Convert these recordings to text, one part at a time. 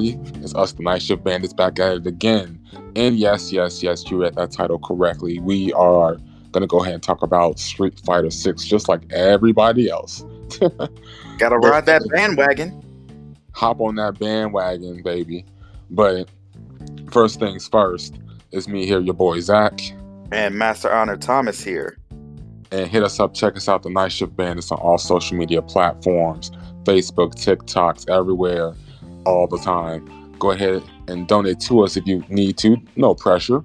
It's us, the Night Shift Bandits, back at it again. And yes, yes, yes, you read that title correctly. We are gonna go ahead and talk about Street Fighter Six, just like everybody else. Gotta ride that bandwagon. Hop on that bandwagon, baby. But first things first, it's me here, your boy Zak. And Master Honor Thomas here. And hit us up, check us out, the Night Shift Bandits on all social media platforms Facebook, TikToks, everywhere, all the time. Go ahead and donate to us if you need to. No pressure.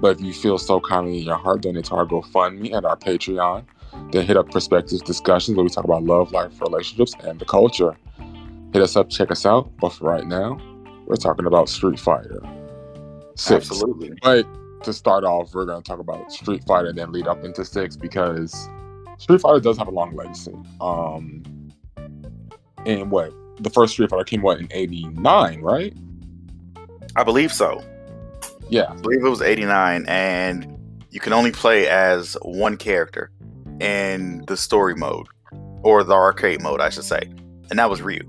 But if you feel so kindly in your heart, donate to our GoFundMe and our Patreon. Then hit up Perspectives Discussions where we talk about love, life, relationships, and the culture. Hit us up, check us out. But for right now, we're talking about Street Fighter. Six. Absolutely. But to start off, we're going to talk about Street Fighter and then lead up into six because Street Fighter does have a long legacy. Um, and what the first Street Fighter came out in '89, right? I believe so. Yeah, I believe it was '89, and you can only play as one character in the story mode or the arcade mode, I should say, and that was Ryu.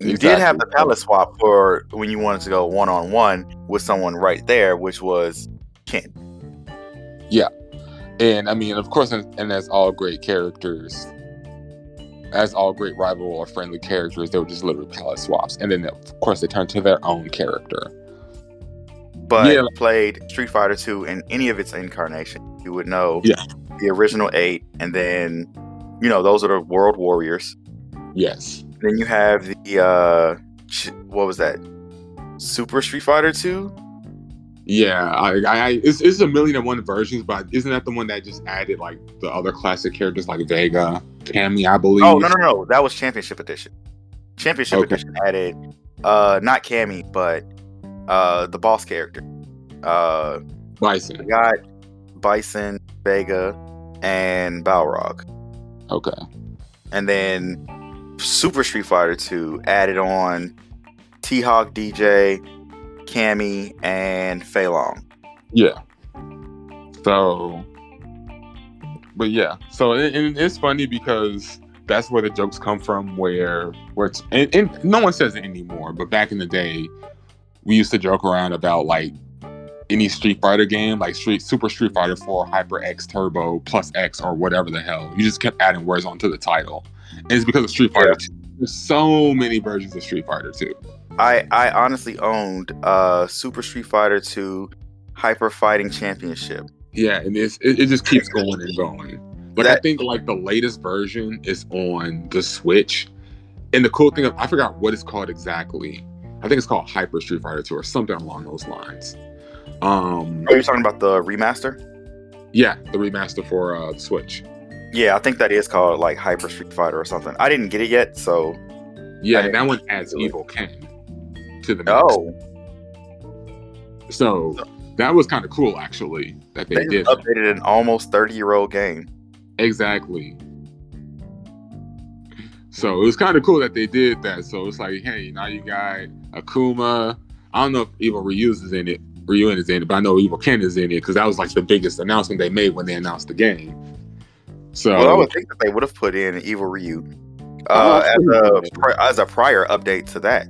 You exactly. did have the palette swap for when you wanted to go one on one with someone right there, which was Ken. Yeah, and I mean, of course, and, and as all great characters, as all great rival or friendly characters, they were just literally palette swaps, and then of course they turned to their own character. But yeah. played Street Fighter Two in any of its incarnation, you would know yeah. the original eight, and then you know those are the World Warriors. Yes. Then you have the uh, what was that? Super Street Fighter Two. Yeah, I, I, it's, it's a million and one versions, but isn't that the one that just added like the other classic characters like Vega, Cammy, I believe? Oh no, no, no, that was Championship Edition. Championship okay. Edition added, uh, not Cammy, but uh, the boss character, uh, Bison. got Bison, Vega, and Balrog. Okay. And then Super Street Fighter Two added on T Hawk Dee Jay, Cammy, and Fei Long. Yeah. So, but yeah, so it, it, it's funny because that's where the jokes come from. Where where it's and, and no one says it anymore, but back in the day, we used to joke around about like any Street Fighter game, like Street Super Street Fighter 4, Hyper X Turbo, Plus X, or whatever the hell. You just kept adding words onto the title. And it's because of Street Fighter yeah. 2. There's so many versions of Street Fighter 2. I I honestly owned uh Super Street Fighter 2 Hyper Fighting Championship. Yeah, and it's, it, it just keeps going and going. But that, I think like the latest version is on the Switch. And the cool thing, I forgot what it's called exactly. I think it's called Hyper Street Fighter 2 or something along those lines. Um, Are you talking about the remaster? Yeah, the remaster for uh, the Switch. Yeah, I think that is called like Hyper Street Fighter or something. I didn't get it yet, so. Yeah, that one adds Evil Ken to the mix. Oh. So that was kind of cool, actually, that they, they did. Updated an almost 30 year old game. Exactly. So it was kind of cool that they did that. So it's like, hey, now you got Akuma. I don't know if Evil Ryu's is in it. Ryu is in it, but I know Evil Ken is in it because that was like the biggest announcement they made when they announced the game. So well, I would think that they would have put in Evil Ryu uh, oh, as a as a prior update to that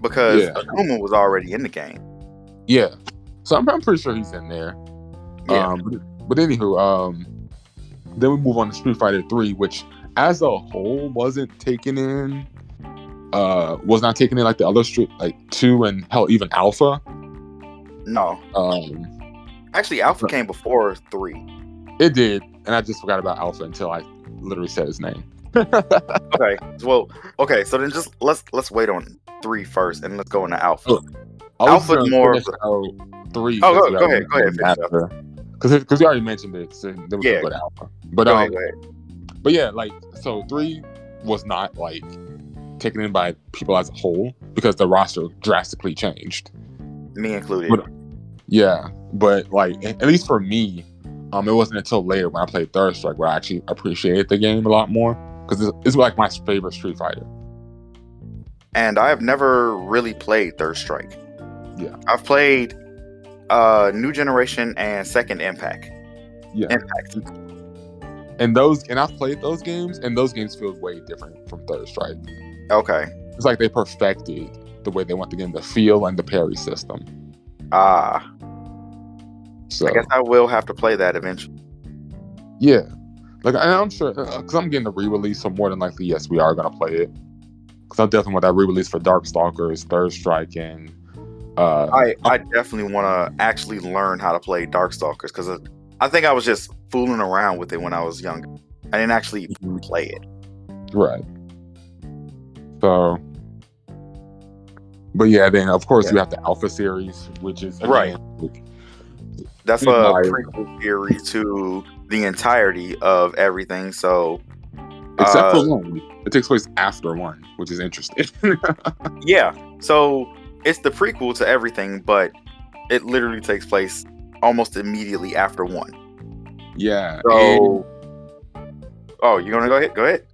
because yeah. Akuma was already in the game. Yeah, so I'm, I'm pretty sure he's in there. Yeah. Um, but, but anywho, um, then we move on to Street Fighter Three, which as a whole wasn't taken in. Uh, was not taken in like the other Street like two and hell even Alpha. No. Um, actually, Alpha came before three. It did, and I just forgot about Alpha until I literally said his name. okay. Well, okay. So then just let's let's wait on three first, and let's go into Alpha. Look, Alpha more three. Oh, go, go ahead. Go ahead. Because because we already mentioned it, so then we yeah. go to Alpha. But go um, ahead, ahead. but yeah, like so three was not like taken in by people as a whole because the roster drastically changed. Me included. But, yeah, but like at least for me, um, it wasn't until later when I played Third Strike where I actually appreciated the game a lot more because it's, it's like my favorite Street Fighter. And I have never really played Third Strike. Yeah, I've played uh New Generation and Second Impact. Yeah, Impact. And those, and I've played those games, and those games feel way different from Third Strike. Okay. It's like they perfected the way they want the game to feel and the parry system. Ah, So I guess I will have to play that eventually. yeah, like I'm sure because I'm getting a re-release, so more than likely, yes, we are gonna play it. Because I definitely want that re-release for Darkstalkers, Third Strike, and uh, I I definitely want to actually learn how to play Darkstalkers because I think I was just fooling around with it when I was young. I didn't actually Mhm. play it. Right. So, but yeah, then of course Yeah. you have the Alpha series, which is again, Right. That's a prequel theory to the entirety of everything. So except uh, for one, it takes place after one, which is interesting. yeah, so it's the prequel to everything, but it literally takes place almost immediately after one. yeah. and- So, oh, you gonna go ahead? Go ahead.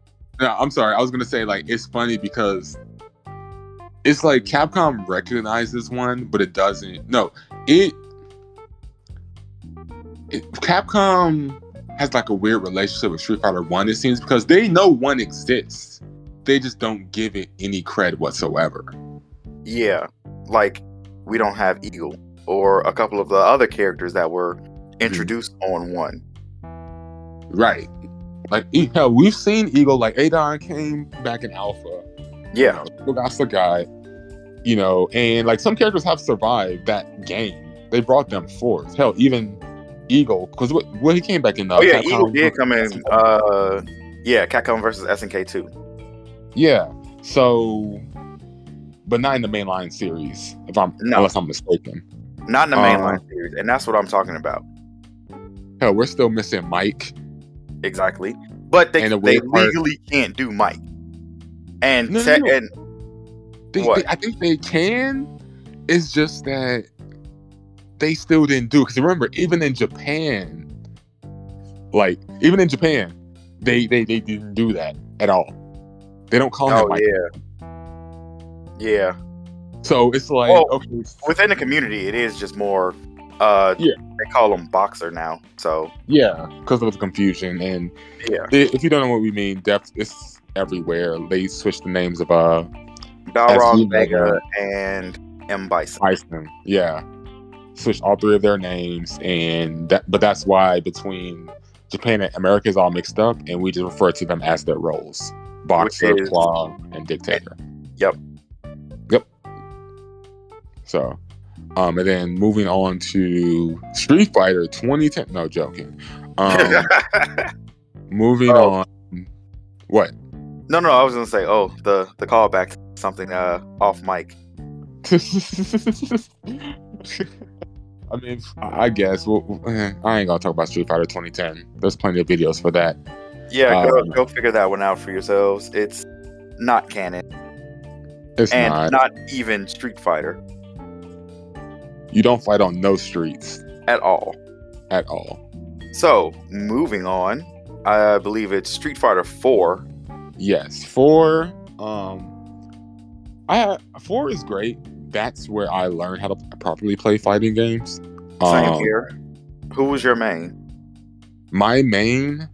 no, I'm sorry. I was gonna say like it's funny because it's like Capcom recognizes one, but it doesn't. No, it. it Capcom has like a weird relationship with Street Fighter One. It seems because they know one exists, they just don't give it any cred whatsoever. Yeah, like we don't have Eagle or a couple of the other characters that were mm-hmm. introduced on one. Right. Like hell, we've seen Eagle. Like Adon came back in Alpha. Yeah, you know, that's the guy. You know, and like some characters have survived that game. They brought them forth. Hell, even Eagle, because what well, he came back in. Uh, oh yeah, Capcom- Eagle did come in. Uh, yeah, Capcom versus SNK two. yeah. So, but not in the mainline series, if I'm No. unless I'm mistaken. Not in the mainline series, and that's what I'm talking about. Hell, we're still missing Mike. Exactly, but they the they part- legally can't do Mike. And No, no, te- no. and They, What? they- I think they can. It's just that they still didn't do. Because remember, even in Japan, like even in Japan, they they they didn't do that at all. They don't call him oh Mike. yeah, yeah. So it's like Well, okay, Within the community, it is just more. Uh, Yeah. they call him boxer now. So yeah, because of the confusion. And yeah, i- if you don't know what we mean, depth it's everywhere. They switch the names of uh Balrog, Vega, and M Bison. Bison. Yeah, switch all three of their names, and that. But that's why between Japan and America is all mixed up, and we just refer to them as their roles: boxer, is- claw, and dictator. Yep. Yep. So, um, and then moving on to Street Fighter 2010. No joking. Um, moving Oh. on. What? no, no, I was gonna say, oh, the the callback to something uh off mic. I mean, I guess. Well, eh, I ain't gonna talk about Street Fighter 2010. There's plenty of videos for that. Yeah, go, Um, go figure that one out for yourselves. It's not canon It's and not. not even Street Fighter You don't fight on no streets at all. at all. So moving on, I believe it's Street Fighter Four. Yes, four. Um, I four is great. That's where I learned how to properly play fighting games. Same Um, here. Who was your main? My main,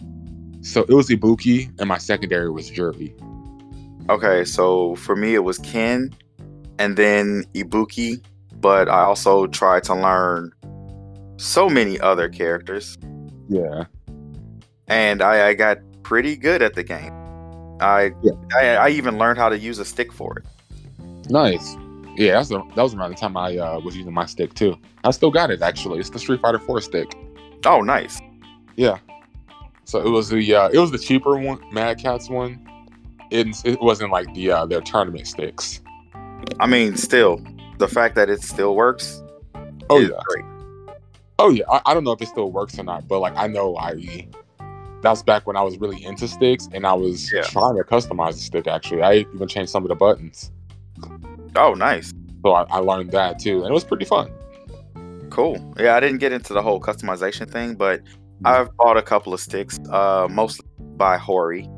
so it was Ibuki, and my secondary was Juri. Okay, so for me it was Ken, and then Ibuki. But I also tried to learn so many other characters, Yeah, and I, I got pretty good at the game. I, Yeah. I I even learned how to use a stick for it. nice. Yeah, that's the, that was around the time I uh, was using my stick too. I still got it actually. It's the Street Fighter Four stick. Oh, nice. Yeah. So it was the uh, it was the cheaper one, Mad Catz one. It, it wasn't like the uh, their tournament sticks. I mean, still, the fact that it still works Oh is yeah. great. Oh yeah, I, I don't know if it still works or not, but like I know I that was back when I was really into sticks and I was Yeah. trying to customize the stick actually. I even changed some of the buttons. Oh, nice. So I, I learned that too. And it was pretty fun. Cool. Yeah, I didn't get into the whole customization thing, but I've bought a couple of sticks, uh, mostly by Hori,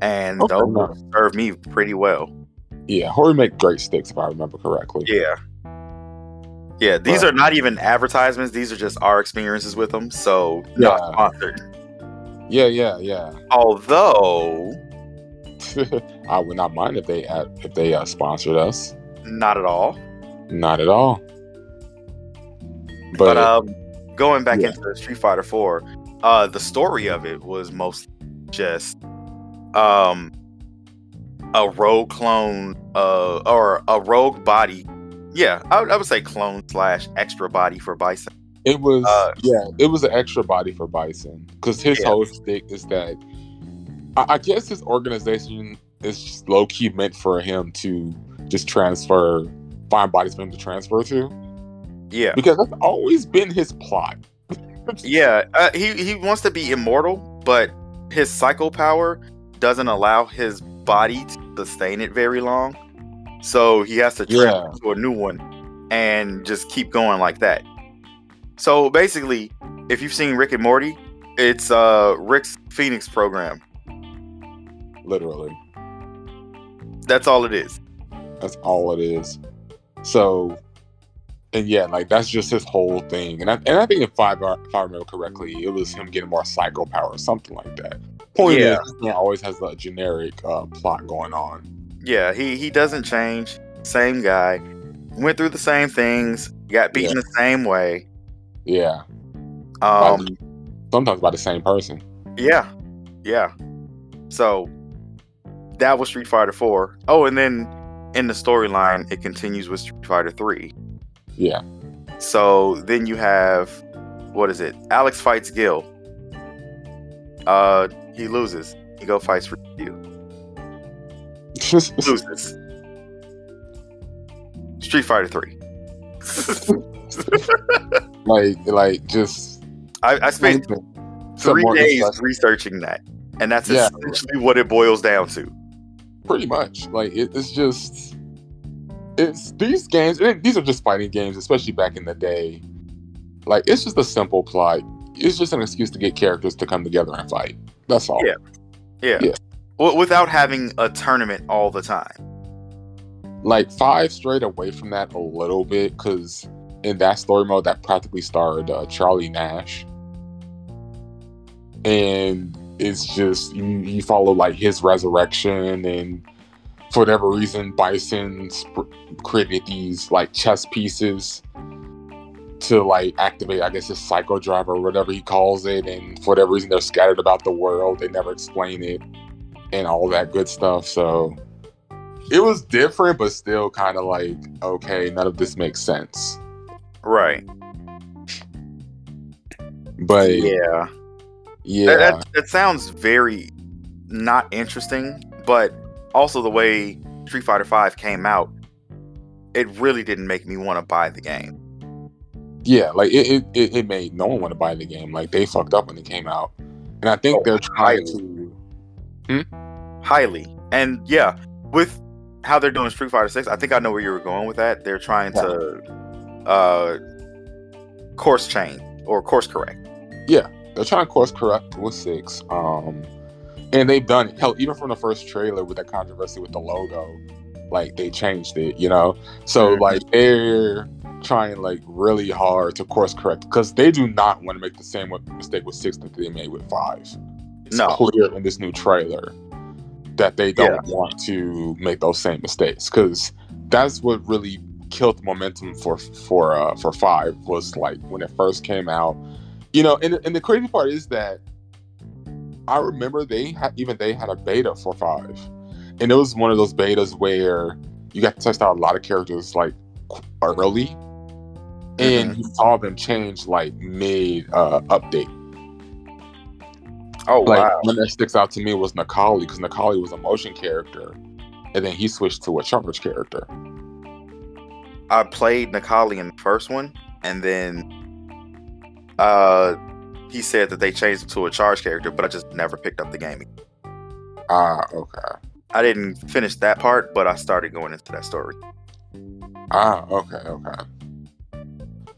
and Okay, those nice. serve me pretty well. Yeah, Hori make great sticks if I remember correctly. Yeah. Yeah, these Right. are not even advertisements. These are just our experiences with them. So, not Yeah. sponsored. Yeah, yeah, yeah. Although, I would not mind if they if they uh, sponsored us. Not at all. Not at all. But, But, um, going back yeah. into Street Fighter Four, uh, the story of it was most just um a rogue clone, uh, or a rogue body. Yeah, I, would- I would say clone slash extra body for Bison. it was uh, yeah, it was an extra body for Bison because his Yeah. whole stick is that I, I guess his organization is low key meant for him to just transfer, find bodies for him to transfer to Yeah, because that's always been his plot. yeah. Uh, he he wants to be immortal, but his psycho power doesn't allow his body to sustain it very long. So he has to Yeah. transfer to a new one and just keep going like that. So basically, if you've seen Rick and Morty, it's uh Rick's Phoenix program. Literally. That's all it is. That's all it is. So, and yeah, like that's just his whole thing. And I, and I think if I, if I remember correctly, it was him getting more psycho power or something like that. Point Yeah. is, he always has a generic uh, plot going on. Yeah, he he doesn't change. Same guy. Went through the same things. Got beaten Yeah. the same way. Yeah, Um, sometimes by the same person. Yeah, yeah. So that was Street Fighter Four. Oh, and then in the storyline, it continues with Street Fighter Three. Yeah, So then you have what is it? Alex fights Gil. Uh, he loses. He go fights for you. Loses. Street Fighter Three. like like just I, I spent three days researching that, and that's Yeah. essentially what it boils down to. Pretty much like it, it's just it's these games and these are just fighting games especially back in the day like it's just a simple plot it's just an excuse to get characters to come together and fight that's all Yeah. Yeah. Yeah. W- without having a tournament all the time. like five straight away from that a little bit because in that story mode that practically starred uh, charlie nash and it's just you, you follow like his resurrection and for whatever reason bison sp- created these like chess pieces to like activate i guess his psycho drive or whatever he calls it and for whatever reason they're scattered about the world they never explain it and all that good stuff so it was different, but still kind of like, okay, none of this makes sense. Right. But yeah, Yeah. That, that, that sounds very not interesting, but also the way Street Fighter Five came out, it really didn't make me want to buy the game. yeah, like it, it, it, it made no one want to buy the game. Like they fucked up when it came out, and I think Oh, they're trying highly. to. Highly. And yeah, with how they're doing Street Fighter Six, I think I know where you were going with that. They're trying to uh course change or course correct. They're trying to course correct with six, um, and they've done it. Hell, even from the first trailer with that controversy with the logo, like they changed it, you know. So Mhm. like they're trying like really hard to course correct because they do not want to make the same mistake with six that they made with five. It's No. clear in this new trailer that they don't want to make those same mistakes because that's what really killed the momentum for for uh, for five was like when it first came out. You know, and, and the crazy part is that I remember they had even they had a beta for five, and it was one of those betas where you got to test out a lot of characters like early, and you saw them change like mid uh, update. Oh Like wow. one that sticks out to me was Necalli because Necalli was a motion character, and then he switched to a charge character. I played Necalli in the first one, and then uh he said that they changed it to a charge character, but I just never picked up the game. Ah, okay. I didn't finish that part, but I started going into that story. Ah, okay, okay.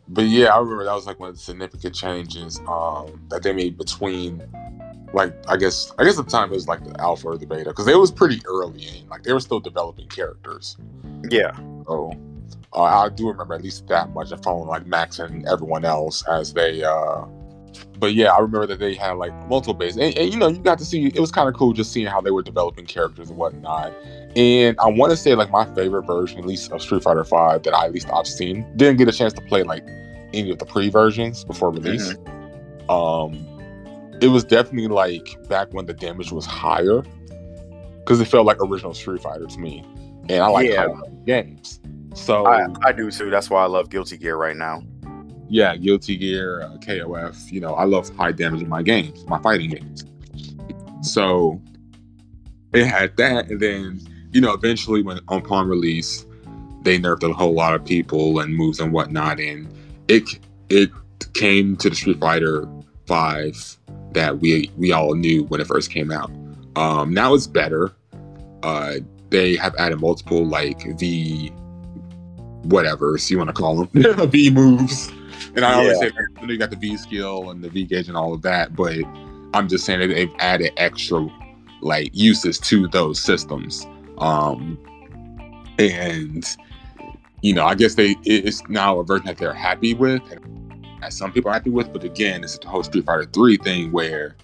But yeah, I remember that was like one of the significant changes um, that they made between, like, I guess, I guess at the time it was like the alpha or the beta because it was pretty early in, like they were still developing characters. Yeah. So uh, I do remember at least that much of following like Max and everyone else as they uh, but yeah, I remember that they had like multiple bases, and, and you know, you got to see. It was kind of cool just seeing how they were developing characters and whatnot. And I want to say like my favorite version, at least of Street Fighter Five, that I at least I've seen. Didn't get a chance to play like any of the pre versions before release. Um, it was definitely like back when the damage was higher, because it felt like original Street Fighter to me, and I like Yeah. games. So I, I do too. That's why I love Guilty Gear right now. yeah, Guilty Gear, uh, KOF. You know, I love high damage in my games, my fighting games. So it had that, and then you know, eventually, when upon release, they nerfed a whole lot of people and moves and whatnot, and it it came to the Street Fighter Five that we we all knew when it first came out. Um, now it's better. Uh, they have added multiple like the whatever you want to call them V moves. And I always Yeah. say you, got the V skill and the V gauge and all of that, but I'm just saying that they've added extra like uses to those systems. Um, and you know, I guess they it's now a version that they're happy with, and some people are happy with. But again, it's the whole Street Fighter Three thing where,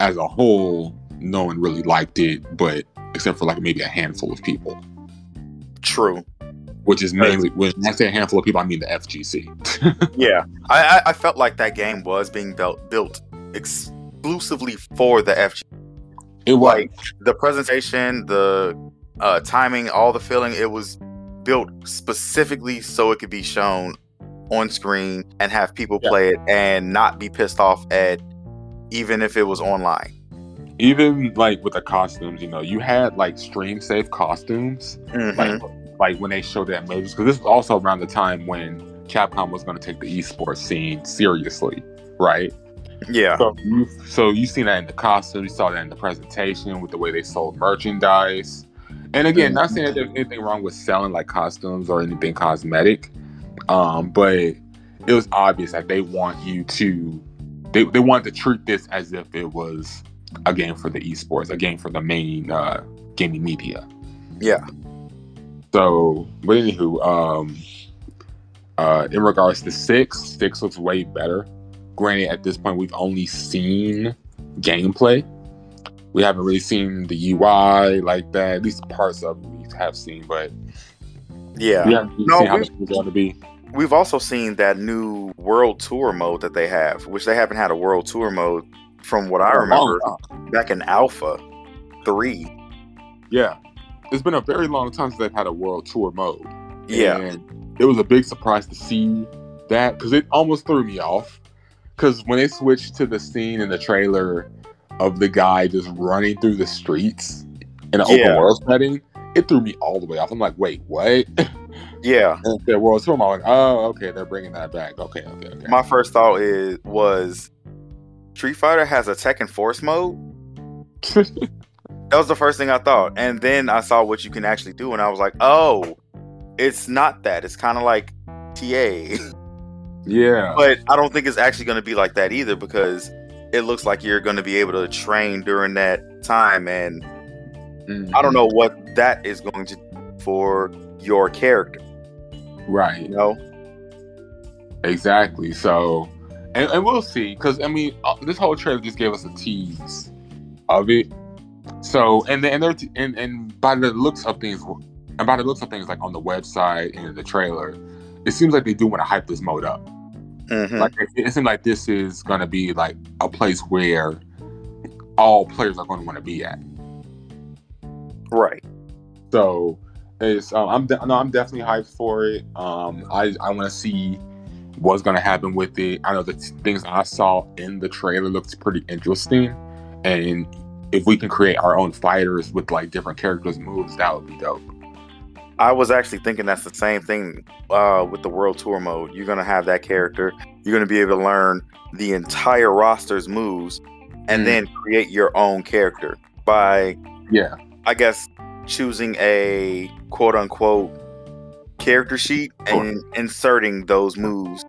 as a whole, no one really liked it, but except for like maybe a handful of people, True. Which is mainly when I say a handful of people, I mean the FGC. Yeah, I, I I felt like that game was being built built exclusively for the FGC. it was Like the presentation, the uh, timing, all the feeling. It was built specifically so it could be shown on screen and have people Yeah. play it and not be pissed off at even if it was online. even like with the costumes, you know, you had like stream safe costumes, Mhm. like like when they showed that movies, because this was also around the time when Capcom was going to take the esports scene seriously, right? yeah, So you so you seen that in the costume, you saw that in the presentation with the way they sold merchandise. And again, not saying that there's anything wrong with selling like costumes or anything cosmetic, um, but it was obvious that they want you to they, they wanted to treat this as if it was a game for the esports, a game for the main uh, gaming media. yeah, So, but anywho, um, uh, in regards to six, six looks way better. Granted, at this point, we've only seen gameplay. We haven't really seen the UI like that. At least parts of it we have seen, but yeah. we haven't No, seen how this is going to be. We've also seen that new world tour mode that they have, which they haven't had a world tour mode from what I long remember back in Alpha Three. Yeah, it's been a very long time since they've had a world tour mode. Yeah, And it was a big surprise to see that because it almost threw me off. Because when they switched to the scene in the trailer of the guy just running through the streets in an Yeah. open world setting, it threw me all the way off. I'm like, wait, what? yeah. and their world tour, I'm like, oh, okay, they're bringing that back. Okay, okay, okay. My first thought is was Street Fighter has a Tekken Force mode. That was the first thing I thought, and then I saw what you can actually do, and I was like, oh, it's not that. It's kind of like TA, yeah, but I don't think it's actually going to be like that either because it looks like you're going to be able to train during that time, and Mhm. I don't know what that is going to do for your character. right. You know? Exactly. So, and, and we'll see. Because I mean, uh, this whole trailer just gave us a tease of it. So, and then and, they're- and and by the looks of things, and by the looks of things, like on the website and in the trailer, it seems like they do want to hype this mode up. Mhm. Like it, it seems like this is going to be like a place where all players are going to want to be at. right. So it's um, I'm de- no, I'm definitely hyped for it. Um, I I want to see what's gonna happen with it. I know the t- things I saw in the trailer looked pretty interesting, and if we can create our own fighters with like different characters moves, that would be dope. I was actually thinking that's the same thing uh, with the World Tour mode. You're gonna have that character. You're gonna be able to learn the entire roster's moves, and Mm. then create your own character by, Yeah, I guess, choosing a quote unquote character sheet and inserting those moves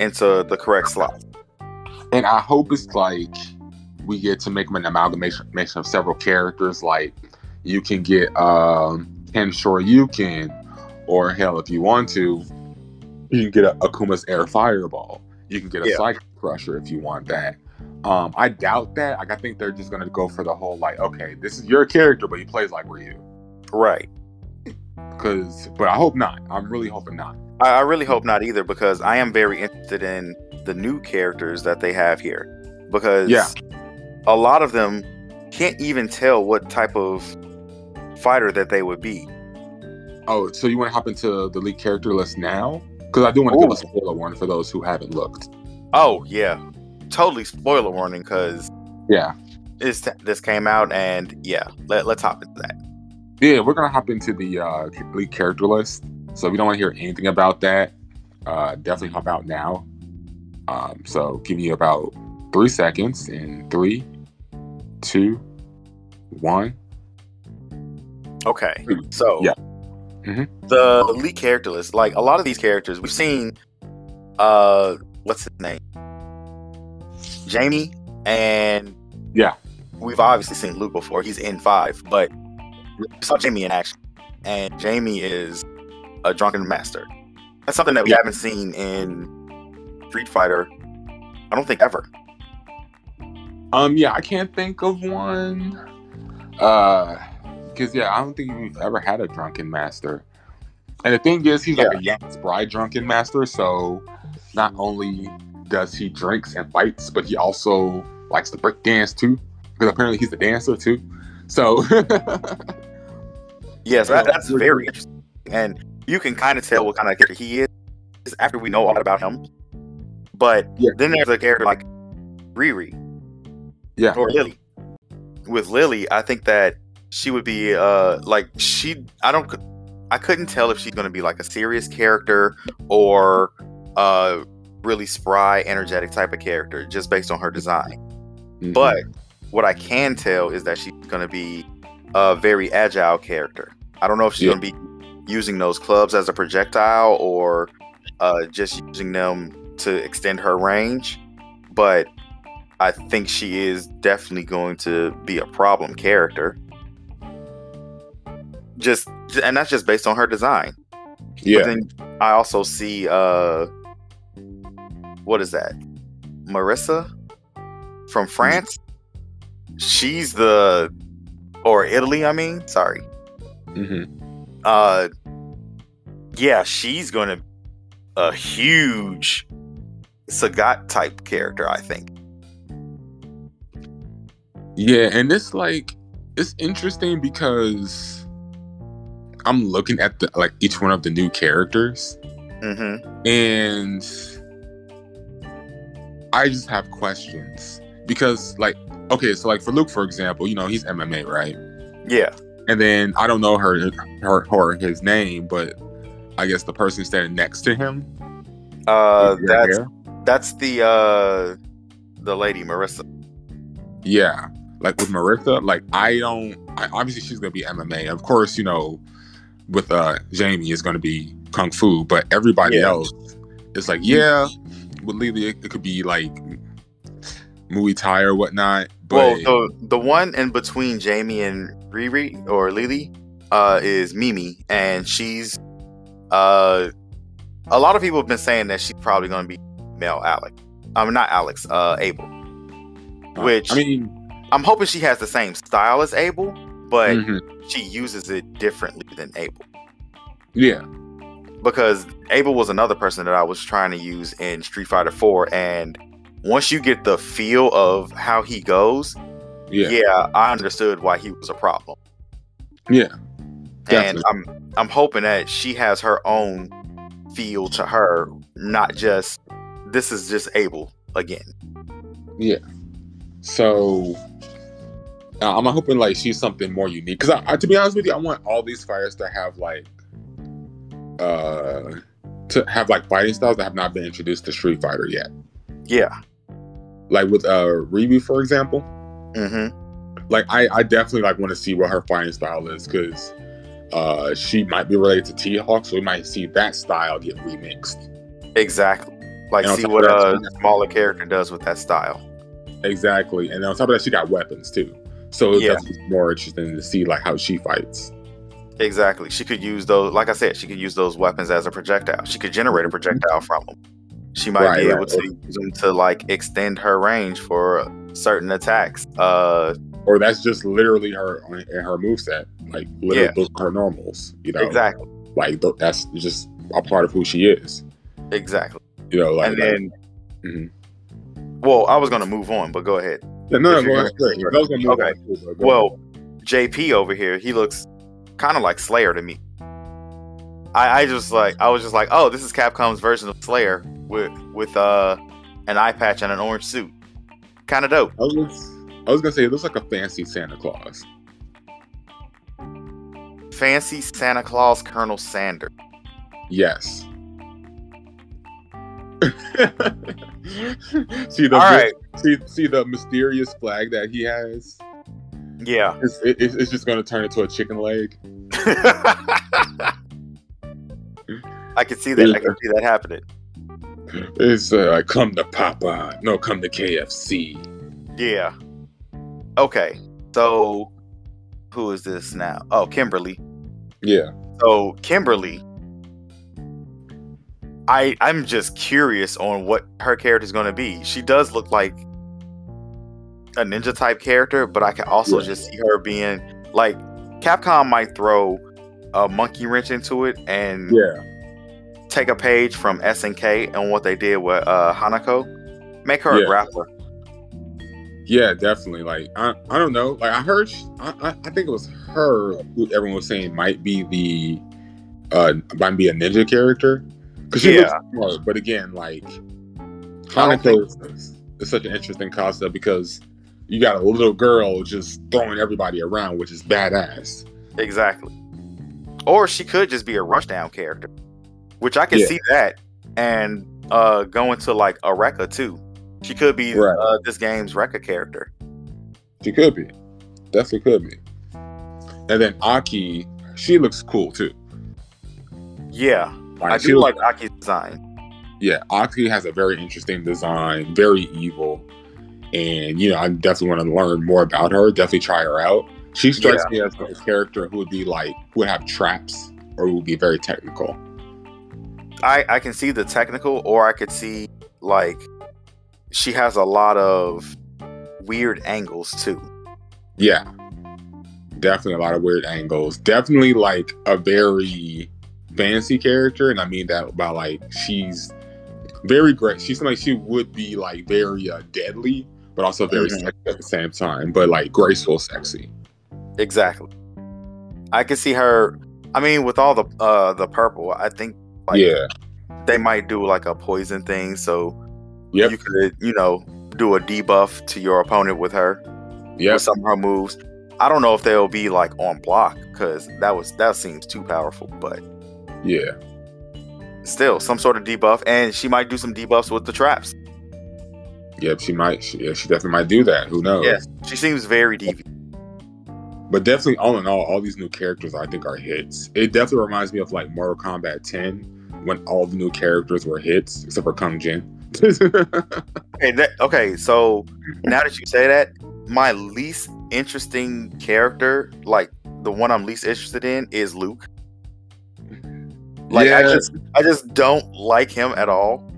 into the correct slot. and I hope it's like we get to make them an amalgamation of several characters. Like you can get um Ken Shoryuken, or hell, if you want to, you can get a Akuma's Air Fireball. You can get a Yeah. Cyclone Crusher if you want that. Um, I doubt that. Like, I think they're just gonna go for the whole like, okay, this is your character, but he plays like Ryu. Right. Because, but I hope not. I'm really hoping not. I, I really hope not either because I am very interested in the new characters that they have here. Because Yeah. A lot of them can't even tell what type of fighter that they would be. Oh, so you want to hop into the lead character list now? Because I do want to give a spoiler warning for those who haven't looked. Oh yeah, totally spoiler warning because Yeah. this this came out and yeah, let, let's hop into that. Yeah, we're gonna hop into the uh, lead character list. So if you don't want to hear anything about that, uh, definitely hop out now. Um, so give you about three seconds in three, two, one. Okay, so Yeah. Mhm. the lead character list, like a lot of these characters, we've seen. Uh, what's his name? Jamie, and Yeah. we've obviously seen Luke before. He's in five, but we saw Jamie in action, and Jamie is a drunken master. That's something that we Yeah. haven't seen in Street Fighter. I don't think ever. Um, yeah, I can't think of one. Uh, because yeah, I don't think we've ever had a drunken master. And the thing is, he's like a young bride drunken master. So not only does he drinks and fights, but he also likes to break dance too. Because apparently he's a dancer too. So Yes, that, that's very interesting, and you can kind of tell what kind of character he is after we know all about him. But Yeah. then there's a character like Riri yeah, or Lily. With Lily, I think that she would be uh like she. I don't. I couldn't tell if she's going to be like a serious character or uh really spry, energetic type of character just based on her design. Mhm. But what I can tell is that she's going to be a very agile character. I don't know if she's Yeah. going to be using those clubs as a projectile or uh, just using them to extend her range. But I think she is definitely going to be a problem character. Just and that's just based on her design. But yeah, then I also see uh what is that? Marisa from France. She's the or Italy, I mean, sorry. hmm Uh yeah, she's going to a huge Sagat type character, I think. Yeah, and it's like it's interesting because I'm looking at the like each one of the new characters. Mhm. and I just have questions because, like, okay, so like for Luke, for example, you know he's MMA, right? Yeah. And then I don't know her, her, or his name, but I guess the person standing next to him. Uh that's hair. that's the uh the lady Marisa. yeah, like with Marisa, like I don't. I, obviously, she's gonna be MMA. Of course, you know, with uh Jamie, it's gonna be kung fu, but everybody Yeah. else, it's like yeah, with Lily, it, it could be like Muay Thai or whatnot. But Well, the the one in between Jamie and Riri or Lily uh, is Mimi, and she's uh, a lot of people have been saying that she's probably going to be male Alex. I mean, not Alex, uh, Abel. which- I mean, I'm hoping she has the same style as Abel, but mhm, she uses it differently than Abel. yeah, because Abel was another person that I was trying to use in Street Fighter 4 and once you get the feel of how he goes, yeah, yeah, I understood why he was a problem. yeah, And Definitely. I'm I'm hoping that she has her own feel to her, not just this is just Abel again. Yeah. So uh, I'm hoping like she's something more unique. Because I, I, to be honest with you, I want all these fighters to have like uh to have like fighting styles that have not been introduced to Street Fighter yet. Yeah. Like with uh Riri, for example. Mm-hmm. Like I, I definitely like want to see what her fighting style is because uh she might be related to T Hawk, so we might see that style get remixed. Exactly. Like see what a smaller character does with that style. Exactly. And on top of that, she got weapons too. So it's Yeah. definitely more interesting to see like how she fights. Exactly. She could use those like I said, she could use those weapons as a projectile. She could generate a projectile from them. She might Right, be right. able to use them to like extend her range for certain attacks. Uh, Or that's just literally her in her moveset. Like literally Yeah. those are her normals. You know, exactly, like that's just a part of who she is. exactly. You know, like, and like then, Mhm. well, I was gonna move on, but go ahead. Yeah, no, no, if you're go ahead. I was gonna move Okay. too, Well, JP over here, he looks kind of like Slayer to me. I, I just like I was just like, oh, this is Capcom's version of Slayer with with uh an eye patch and an orange suit. Kind of dope. I was, I was gonna say it looks like a fancy Santa Claus. Fancy Santa Claus Colonel Sander. Yes. see the All right. see, see the mysterious flag that he has. Yeah. It's, it, it's just gonna turn into a chicken leg. I can see that. I can see that happening. It's uh, like come to Papa, no, come to KFC. Yeah. Okay. So who is this now? Oh, Kimberly. Yeah, So Kimberly, I I'm just curious on what her character is going to be. She does look like a ninja type character, but I can also Yeah. just see her being like Capcom might throw a monkey wrench into it and yeah, take a page from SNK and what they did with uh, Hinako, make her Yeah. a grappler. yeah, definitely. Like I, I don't know. Like I heard, sh- I, I, I think it was her who everyone was saying might be the, uh, might be a ninja character because she Yeah. looks smart. But again, like Hinako is, is such an interesting concept because you got a little girl just throwing everybody around, which is badass. Exactly. Or she could just be a rushdown character, which I can Yeah. see that, and uh, go into like a Rekka too. She could be Right. uh, this game's Rekka character. She could be, definitely could be. And then Aki, she looks cool too. Yeah, Like, I do looks- like Aki's design. yeah, Aki has a very interesting design, very evil, and you know, I definitely want to learn more about her. Definitely try her out. She strikes me as a character who would be like who would have traps or would be very technical. I I can see the technical, or I could see like she has a lot of weird angles too. Yeah, definitely a lot of weird angles. Definitely like a very fancy character, and I mean that by like she's very great. She's like she would be like very uh, deadly, but also very Mhm. sexy at the same time, but like graceful, sexy. Exactly. I can see her. I mean, with all the uh the purple, I think like yeah, they might do like a poison thing, so Yep. you could you know do a debuff to your opponent with her yeah, some of her moves. I don't know if they'll be like on block because that was that seems too powerful, but yeah. still some sort of debuff, and she might do some debuffs with the traps. Yep, she might. She, yeah, she definitely might do that. Who knows? Yeah. She seems very deviant. But definitely, all in all, all these new characters I think are hits. It definitely reminds me of like Mortal Kombat 10 when all the new characters were hits except for Kung Jin. Okay, that, okay, so now that you say that, my least interesting character, like the one I'm least interested in, is Luke. Like I just I just don't like him at all.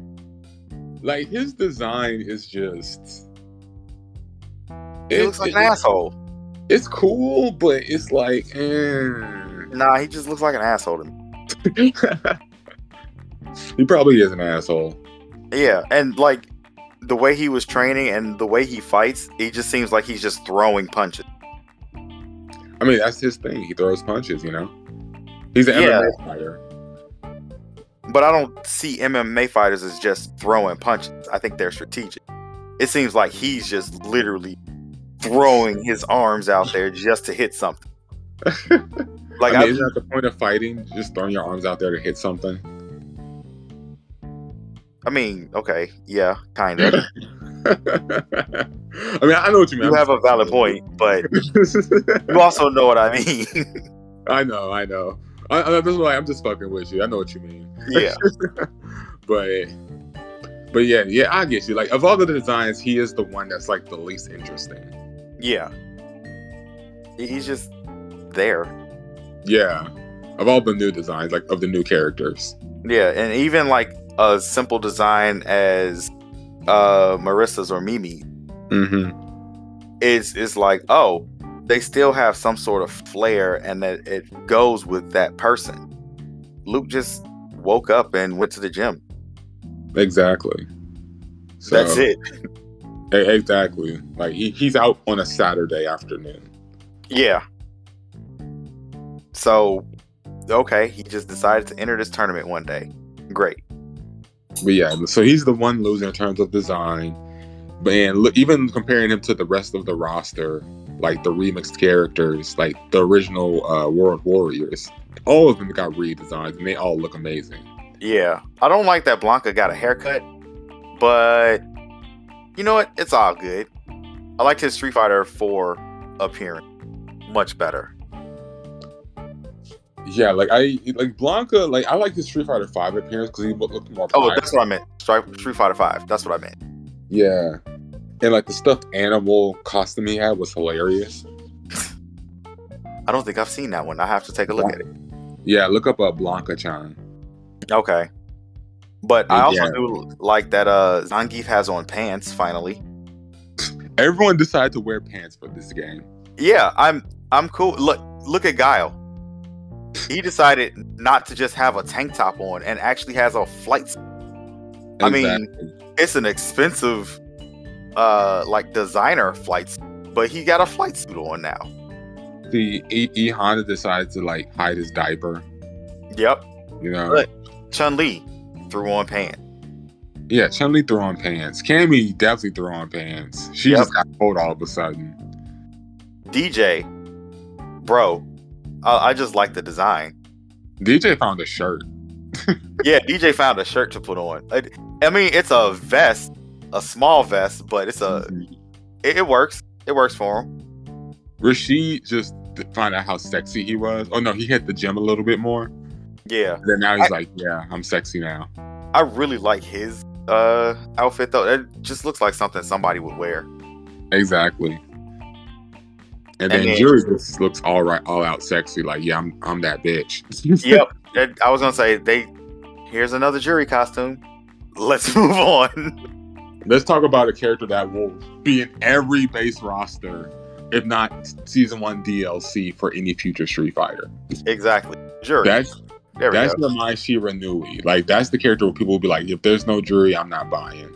like his design is just. He it- looks like it- an asshole. It's cool, but it's like. eh. Nah, he just looks like an asshole to me. he probably is an asshole. Yeah, and like the way he was training and the way he fights, he just seems like he's just throwing punches. I mean, that's his thing. He throws punches, you know? He's an Yeah. MMA fighter. But I don't see MMA fighters as just throwing punches. I think they're strategic. It seems like he's just literally throwing his arms out there just to hit something. Like I I, isn't that the point of fighting? Just throwing your arms out there to hit something? I mean, okay, yeah, kind of. I mean, I know what you mean. You have a valid point, but you also know what I mean. I know, I know. I, I, that's why I'm just fucking with you. I know what you mean. yeah, but, but yeah, yeah, I get you. Like of all the designs, he is the one that's like the least interesting. yeah. He's just there. Yeah, of all the new designs, like of the new characters. Yeah, and even like a simple design as uh Marisa's or Mimi, Mm-hmm. is is like, oh, they still have some sort of flair and that it goes with that person. Luke just woke up and went to the gym. Exactly. So, That's it. Exactly. Like he, he's out on a Saturday afternoon. Yeah. So, okay, he just decided to enter this tournament one day. Great. But yeah, so he's the one loser in terms of design. But and look, even comparing him to the rest of the roster, like the remixed characters, like the original uh, World Warriors, all of them got redesigned and they all look amazing. Yeah. I don't like that Blanka got a haircut, but you know what? It's all good. I liked his Street Fighter 4 appearance much better. Yeah, like I like Blanka. Like I like his Street Fighter Five appearance because he looked more. Oh, that's what I meant. Street Fighter 5. That's what I meant. yeah, and like the stuffed animal costume he had was hilarious. I don't think I've seen that one. I have to take a look at it. Yeah, look up a Blanka Chan. Okay. But I also Yeah. do like that uh Zangief has on pants finally. Everyone decided to wear pants for this game. Yeah, I'm I'm cool. Look look at Guile. He decided not to just have a tank top on and actually has a flight suit. I mean, It's an expensive uh like designer flights, but he got a flight suit on now. the E, e Honda decided to like hide his diaper. Yep. You know, Right. Chun Li threw on pants. yeah. Chun Li threw on pants. Cammy definitely threw on pants. She Yep. just got cold all of a sudden. DJ, bro, I, I just like the design. DJ found a shirt. Yeah, DJ found a shirt to put on. I, I mean, it's a vest, a small vest, but it's a it, it works. It works for him. Rashid just to find out how sexy he was. Oh no, he hit the gym a little bit more. Yeah, Then now he's I- like, yeah, I'm sexy now. I really like his uh outfit though. It just looks like something somebody would wear. Exactly. And, And then then- Juri just looks all right, all out sexy. Like, yeah, I'm, I'm that bitch. Yep. And I was gonna say they. Here's another Juri costume. Let's move on. Let's talk about a character that will be in every base roster, if not season one DLC for any future Street Fighter. exactly. Juri. That's there that's go. the my Shira Nui. Like that's the character where people will be like, if there's no Juri, I'm not buying.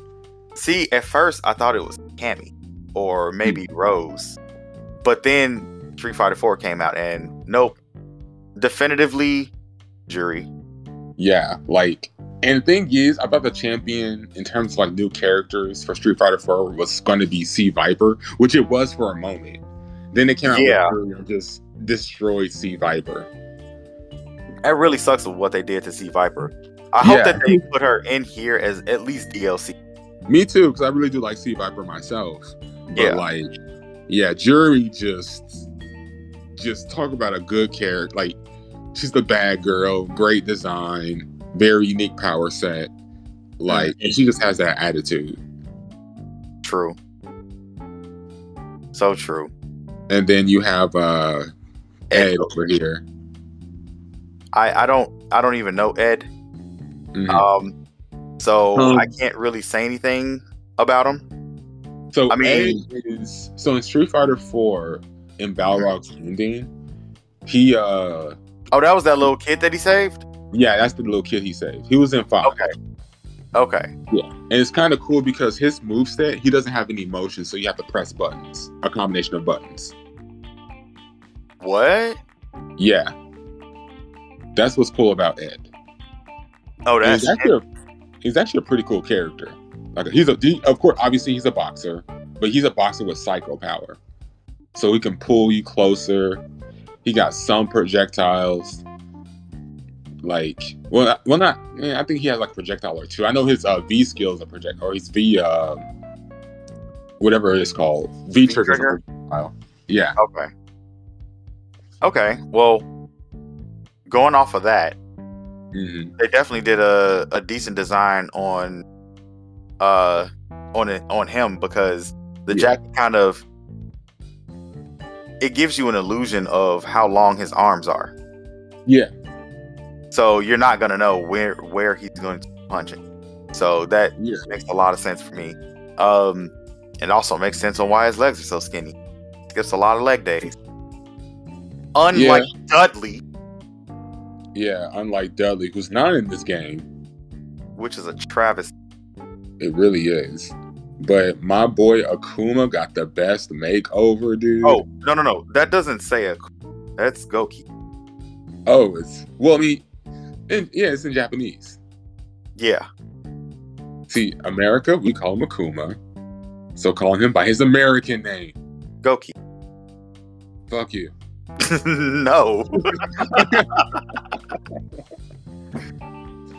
See, at first I thought it was Cammy or maybe Hmm. Rose, but then Street Fighter 4 came out and nope, definitively Juri. Yeah, like, and the thing is, I thought the champion in terms of like new characters for Street Fighter 4 was going to be C Viper, which it was for a moment. Then it came out Yeah. and just destroyed C Viper. That really sucks with what they did to C Viper. I hope Yeah. that they put her in here as at least DLC. Me too, because I really do like C Viper myself. But Yeah. like, yeah, Juri just just talk about a good character. Like, she's the bad girl, great design, very unique power set. Like, and she just has that attitude. True. So true. And then you have uh Ed over here. I, I don't I don't even know Ed. Mhm. Um so Um, I can't really say anything about him. so I mean- Ed is so in Street Fighter 4 in Balrog's ending, he uh Oh, that was that little kid that he saved? Yeah, that's the little kid he saved. He was in five. Okay. Okay. Yeah. And it's kind of cool because his moveset, he doesn't have any motion, so you have to press buttons, a combination of buttons. What? Yeah. That's what's cool about Ed. Oh, that's he's actually, a, he's actually a pretty cool character. Like he's a of course, obviously he's a boxer, but he's a boxer with psycho power. So he can pull you closer. He got some projectiles. Like, well, well, not. eh, I think he has like projectile or two. I know his uh, V skills are project, or his V, uh, whatever it's called, V trigger. is a V-trigger? Yeah. okay. Okay. Well, going off of that, hmm they definitely did a, a decent design on uh on it on him because the Yeah. jacket kind of it gives you an illusion of how long his arms are. Yeah. So you're not gonna know where where he's going to punch it. So that Yeah. makes a lot of sense for me. Um, and also makes sense on why his legs are so skinny. Gets a lot of leg days. Unlike Dudley, Yeah, unlike Dudley, who's not in this game. which is a travesty. It really is. But my boy Akuma got the best makeover, dude. Oh no no no, that doesn't say a. That's Goki. oh, it's well, I mean, in, yeah, it's in Japanese. Yeah, See, America, we call him Akuma, so calling him by his American name. Goki. Fuck you. no.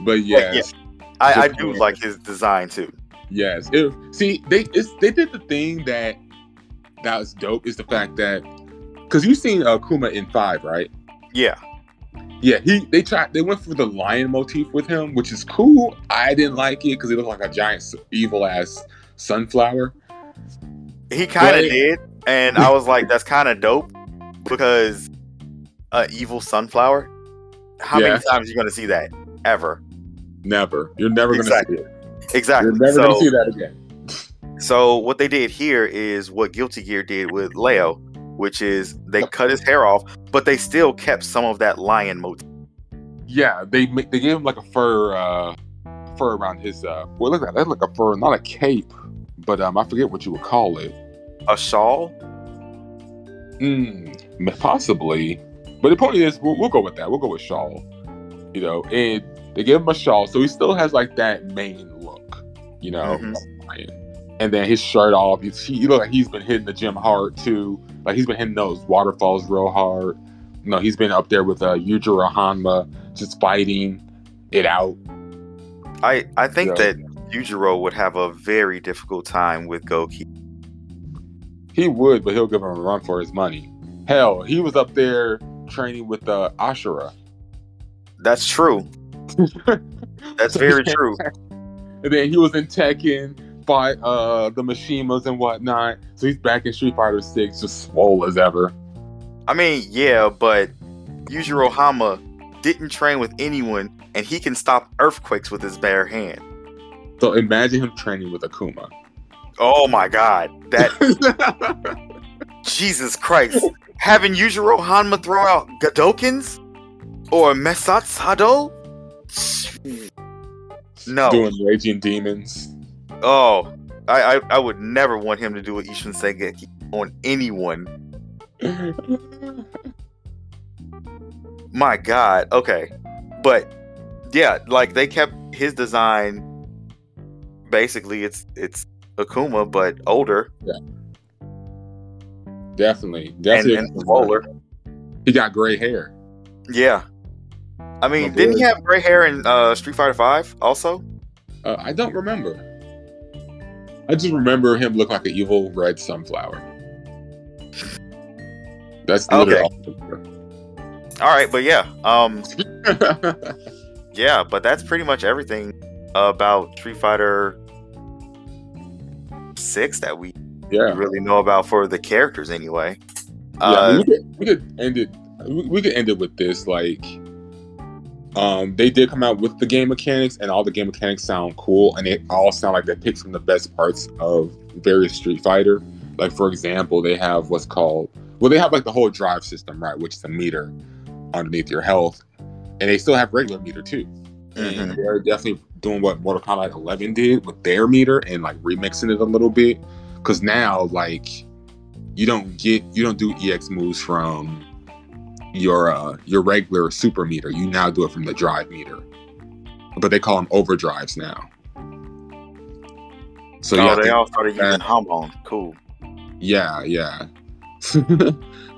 But yes, I, I do like his design too. yes. It, see, they it's, they did the thing that that was dope is the fact that because you've seen Akuma in five, right? Yeah. Yeah, he they tried they went for the lion motif with him, which is cool. I didn't like it because he looked like a giant evil ass sunflower. He kind of did, and I was like, "That's kind of dope," because a evil sunflower. How Yeah. many times are you gonna see that ever? Never, you're never gonna Exactly. see it. Exactly. You're never so, gonna see that again. so what they did here is what Guilty Gear did with Leo, which is they cut his hair off, but they still kept some of that lion motif. Yeah, they they gave him like a fur uh fur around his uh well look at that, like a fur, not a cape, but um I forget what you would call it. A shawl. Mm, possibly. But the point is we'll, we'll go with that. We'll go with shawl. You know, and they gave him a shawl, so he still has like that main look, you know. Mhm. lion. And then his shirt off, he's, he, he look like he's been hitting the gym hard too. Like he's been hitting those waterfalls real hard. You know, he's been up there with uh, Yujiro Hanma, just fighting it out. I I think that Yujiro would have a very difficult time with Goki. He would, but he'll give him a run for his money. Hell, he was up there training with uh, Ashura. That's true. That's very true. And then he was in Tekken, fight uh, the Mishimas and whatnot. So he's back in Street Fighter Six, just swole as ever. I mean, yeah, but Yujiro Hanma didn't train with anyone, and he can stop earthquakes with his bare hand. So imagine him training with Akuma. Oh my god, that Jesus Christ! Having Yujiro Hanma throw out Gadokins or Mesats Hado? No. Doing Raging Demons. Oh, I, I I would never want him to do what Ishin Segeki on anyone. My God. Okay, but yeah, like they kept his design. Basically, it's it's Akuma, but older Yeah. definitely, and, definitely. and swoller. He got gray hair. Yeah. I mean, didn't he have gray hair in uh, Street Fighter Five also? Uh, I don't remember. I just remember him look like an evil red sunflower. That's Okay. All right, but yeah, um, yeah, but that's pretty much everything about Street Fighter Six that we yeah. really know about for the characters, anyway. Yeah, Uh, we, could, we could end it. We, we could end it with this. Like, um, they did come out with the game mechanics, and all the game mechanics sound cool, and they all sound like they picked some of the best parts of various Street Fighter. Like, for example, they have what's called well, they have like the whole drive system, right, which is a meter underneath your health, and they still have regular meter too. And Mhm. they're definitely doing what Mortal Kombat 11 did with their meter and like remixing it a little bit. Because now, like, you don't get you don't do EX moves from your uh your regular super meter. You now do it from the drive meter. But they call them overdrives now. So oh, have they all started using uh, hormone. Cool. yeah, yeah.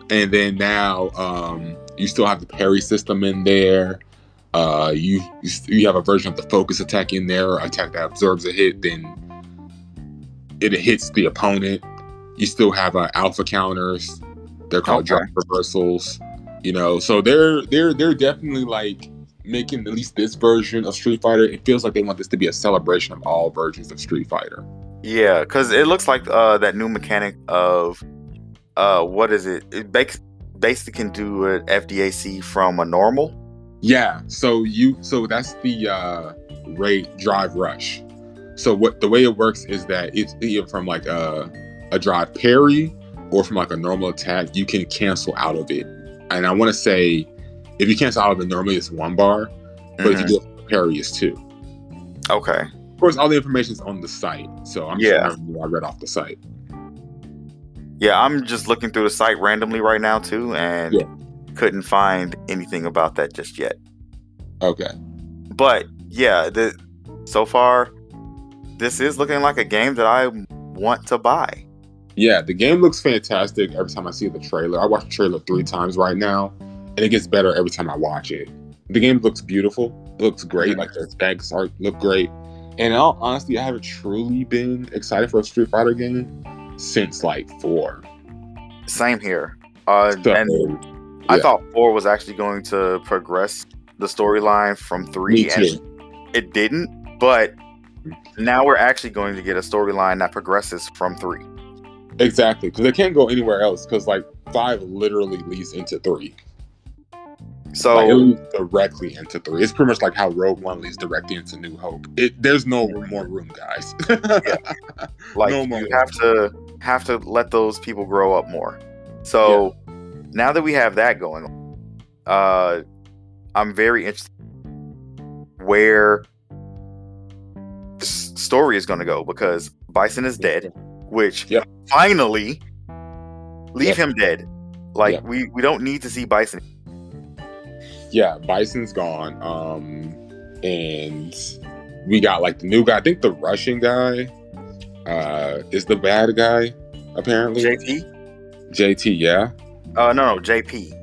and then now um you still have the parry system in there. Uh you you, you have a version of the focus attack in there, attack that absorbs a hit, then it hits the opponent. You still have uh, alpha counters. They're called Okay. drive reversals. You know, so they're they're they're definitely like making at least this version of Street Fighter. It feels like they want this to be a celebration of all versions of Street Fighter. Yeah, because it looks like uh, that new mechanic of uh, what is it? It bas- basically can do an FDAC from a normal. Yeah, so you so that's the uh rate drive rush. So what the way it works is that it's either from like a a drive parry or from like a normal attack, you can cancel out of it. And I want to say, if you can't solve it normally, it's one bar, but if you mm-hmm. do a parry, it's two. Okay. Of course, all the information is on the site, so I'm Yeah. sure I read off the site. Yeah, I'm just looking through the site randomly right now too, and Yeah. couldn't find anything about that just yet. Okay. But yeah, the so far, this is looking like a game that I want to buy. Yeah, the game looks fantastic every time I see the trailer. I watch the trailer three times right now, and it gets better every time I watch it. The game looks beautiful. Looks great. Like the specs art look great. And all honesty, I haven't truly been excited for a Street Fighter game since like four. Same here. Uh, So, and I thought four was actually going to progress the storyline from three, and it didn't. But now we're actually going to get a storyline that progresses from three. Exactly, because they can't go anywhere else. Because like five literally leads into three. So like, it leads directly into three. It's pretty much like how Rogue One leads directly into New Hope. It there's no more room, guys. like no you have to have to let those people grow up more so now that we have that going on uh i'm very interested where this story is going to go because bison is dead which Yep. finally leave Yep. him dead like Yep. we we don't need to see bison yeah, Bison's gone. Um, and we got like the new guy. I think the Russian guy uh is the bad guy. Apparently, JT. JT. Yeah, uh no no jp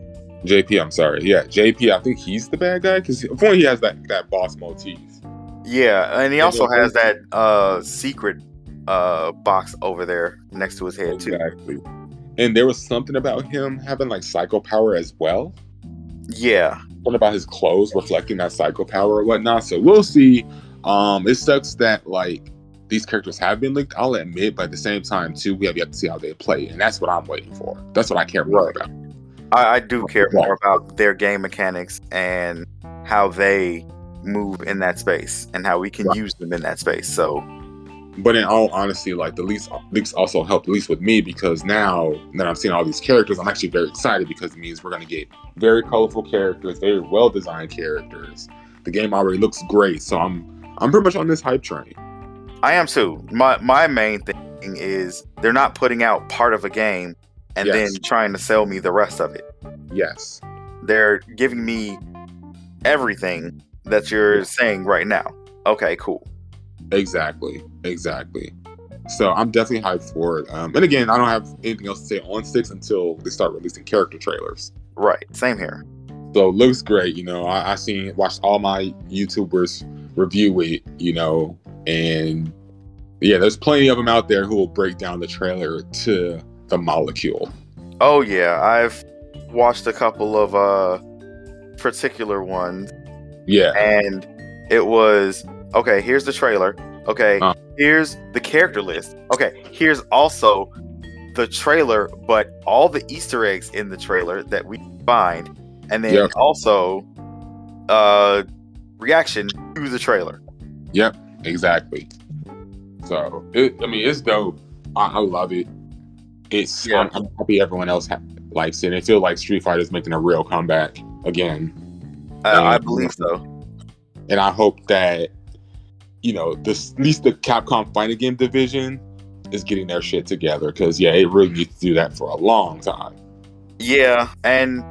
JP. I'm sorry. Yeah, JP. I think he's the bad guy because for he has that that boss motif. yeah and he also has that uh secret uh box over there next to his head too Exactly. And there was something about him having like psycho power as well. yeah Something about his clothes reflecting that psycho power or whatnot. So we'll see. Um, it sucks that like these characters have been leaked. I'll admit, but at the same time, too, we have yet to see how they play, and that's what I'm waiting for. That's what I care more Right. about. I, I do care Right. more about their game mechanics and how they move in that space and how we can Right. use them in that space. So But in all honesty, like the leaks leaks also helped at least with me because now that I'm seeing all these characters, I'm actually very excited because it means we're gonna get very colorful characters, very well designed characters. The game already looks great, so I'm I'm pretty much on this hype train. I am too. My my main thing is they're not putting out part of a game and Yes. then trying to sell me the rest of it. Yes. They're giving me everything that you're saying right now. Okay, cool. Exactly. Exactly. So I'm definitely hyped for it. Um, and again, I don't have anything else to say on six until they start releasing character trailers. Right. Same here. So it looks great. You know, I, I seen watched all my YouTubers review it. You know, and yeah, there's plenty of them out there who will break down the trailer to the molecule. Oh yeah, I've watched a couple of uh particular ones Yeah. and it was okay here's the trailer okay Uh. here's the character list okay here's also the trailer but all the easter eggs in the trailer that we find and then Yep. also uh reaction to the trailer Yep. Exactly. So it, I mean, it's dope. I, I love it. It's Yeah. I'm, I'm happy everyone else ha- likes it. It feel like Street Fighter is making a real comeback again. uh, i believe so and I hope that you know this at least the Capcom fighting game division is getting their shit together because yeah, it really needs to do that for a long time. yeah and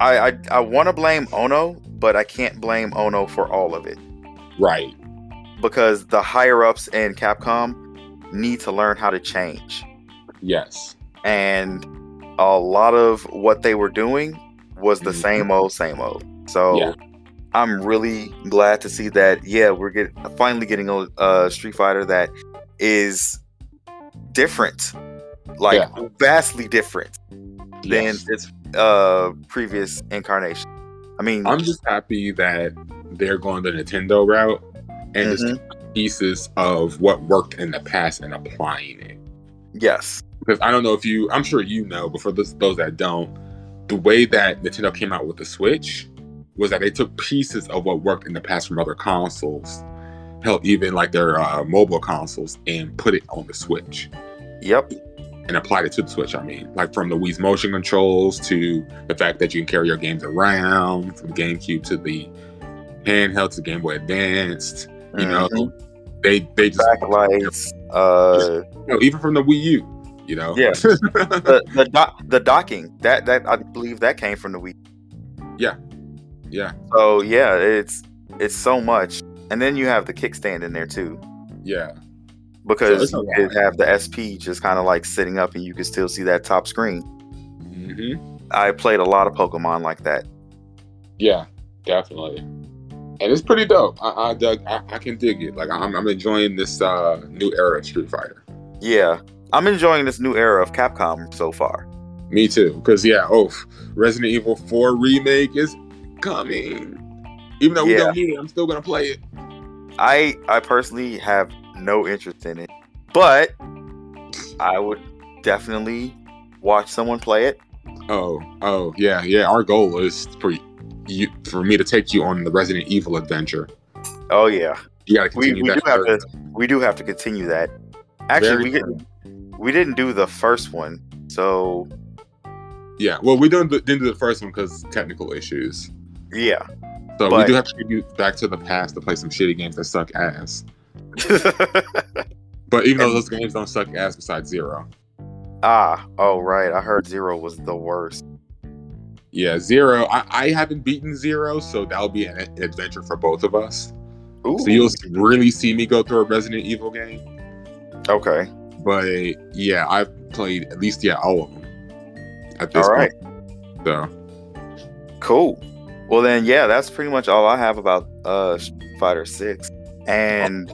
i i, I want to blame ono but i can't blame ono for all of it Right. because the higher ups in capcom need to learn how to change Yes. and a lot of what they were doing was the Mhm. same old same old so Yeah. I'm really glad to see that yeah we're get, finally getting a, street fighter that is different like Yeah. vastly different than Yes. its uh previous incarnation i mean I'm just happy that they're going the Nintendo route and just Mhm. taking pieces of what worked in the past and applying it. yes Because I don't know if you, I'm sure you know, but for those, those that don't, the way that Nintendo came out with the Switch was that they took pieces of what worked in the past from other consoles hell, even like their uh, mobile consoles and put it on the Switch Yep. and applied it to the Switch. I mean, like from the Wii's motion controls to the fact that you can carry your games around, from GameCube to the handheld to Game Boy Advanced. You know, Mhm. they they just backlights. Uh, you know, even from the Wii U. You know, Yeah. the the, dock the docking that that I believe that came from the Wii. yeah, So yeah, it's it's so much, and then you have the kickstand in there too, yeah. because it's a you could have the SP just kind of like sitting up, and you can still see that top screen. hmm I played a lot of Pokemon like that. Yeah, definitely. And it's pretty dope. I, I dug. I, I can dig it. Like I'm, I'm enjoying this uh, new era of Street Fighter. Yeah, I'm enjoying this new era of Capcom so far. Me too. Because yeah, oh, Resident Evil 4 remake is coming. Even though we Yeah. don't need it, I'm still gonna play it. I I personally have no interest in it, but I would definitely watch someone play it. Oh, oh, yeah, yeah. Our goal is for you, for me to take you on the Resident Evil adventure. Oh yeah, You gotta we, continue we do that. have to we do have to continue that. Actually, Very we didn't we didn't do the first one, so Yeah, well, we didn't, didn't do the first one because technical issues. Yeah. So we do have to you back to the past to play some shitty games that suck ass. But even though those games don't suck ass besides Zero. ah, oh right, I heard Zero was the worst. Yeah, Zero. I, I haven't beaten Zero, so that'll be an adventure for both of us. Ooh, So you'll really see me go through a Resident Evil game. okay, But yeah, I've played at least yeah all of them. At this all right, point. So cool. Well then, yeah, that's pretty much all I have about uh Street Fighter Six and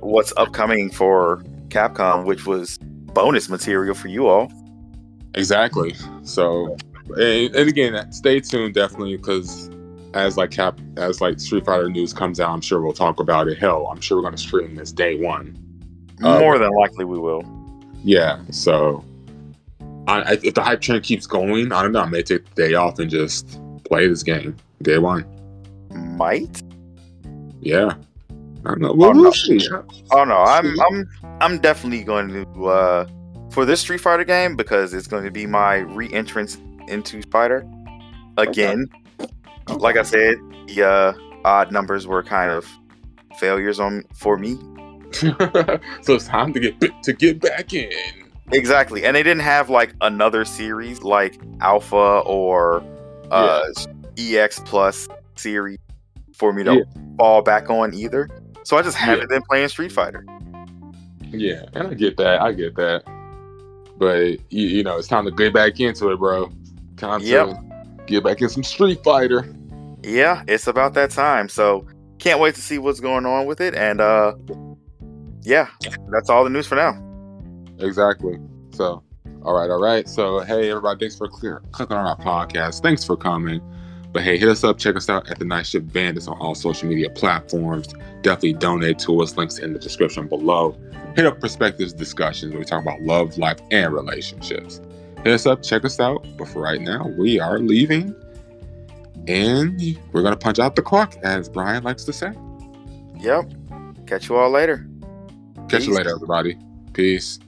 what's upcoming for Capcom, which was bonus material for you all. exactly. So and, and again, stay tuned definitely because as like Cap as like Street Fighter news comes out, I'm sure we'll talk about it. Hell, I'm sure we're gonna stream this day one. Uh, More than likely, we will. Yeah, so I, I, if the hype train keeps going, I don't know. I may take the day off and just play this game day one. Might. Yeah, I don't know. We'll, Oh, no. Oh no, I'm I'm I'm definitely going to uh for this Street Fighter game because it's going to be my re-entrance into Fighter again. Like I said, the uh, odd numbers were kind of failures on for me. so it's time to get to get back in. Exactly, and they didn't have like another series like Alpha or uh, EX Plus series for me to Yeah. fall back on either. So I just haven't been playing Street Fighter. Yeah, and I get that. I get that. But you, you know, it's time to get back into it, bro. Time Yep. to get back in some Street Fighter. yeah, it's about that time. So can't wait to see what's going on with it. And uh yeah, that's all the news for now. Exactly. So, all right, all right. So, hey, everybody, thanks for clear, clicking on our podcast. Thanks for coming. But hey, hit us up. Check us out at the Night Shift Bandits on all social media platforms. Definitely donate to us. Links in the description below. Hit up Perspectives Discussions where we talk about love, life, and relationships. Hit us up. Check us out. But for right now, we are leaving. And we're going to punch out the clock, as Brian likes to say. Yep. Catch you all later. Catch you later, everybody. Peace.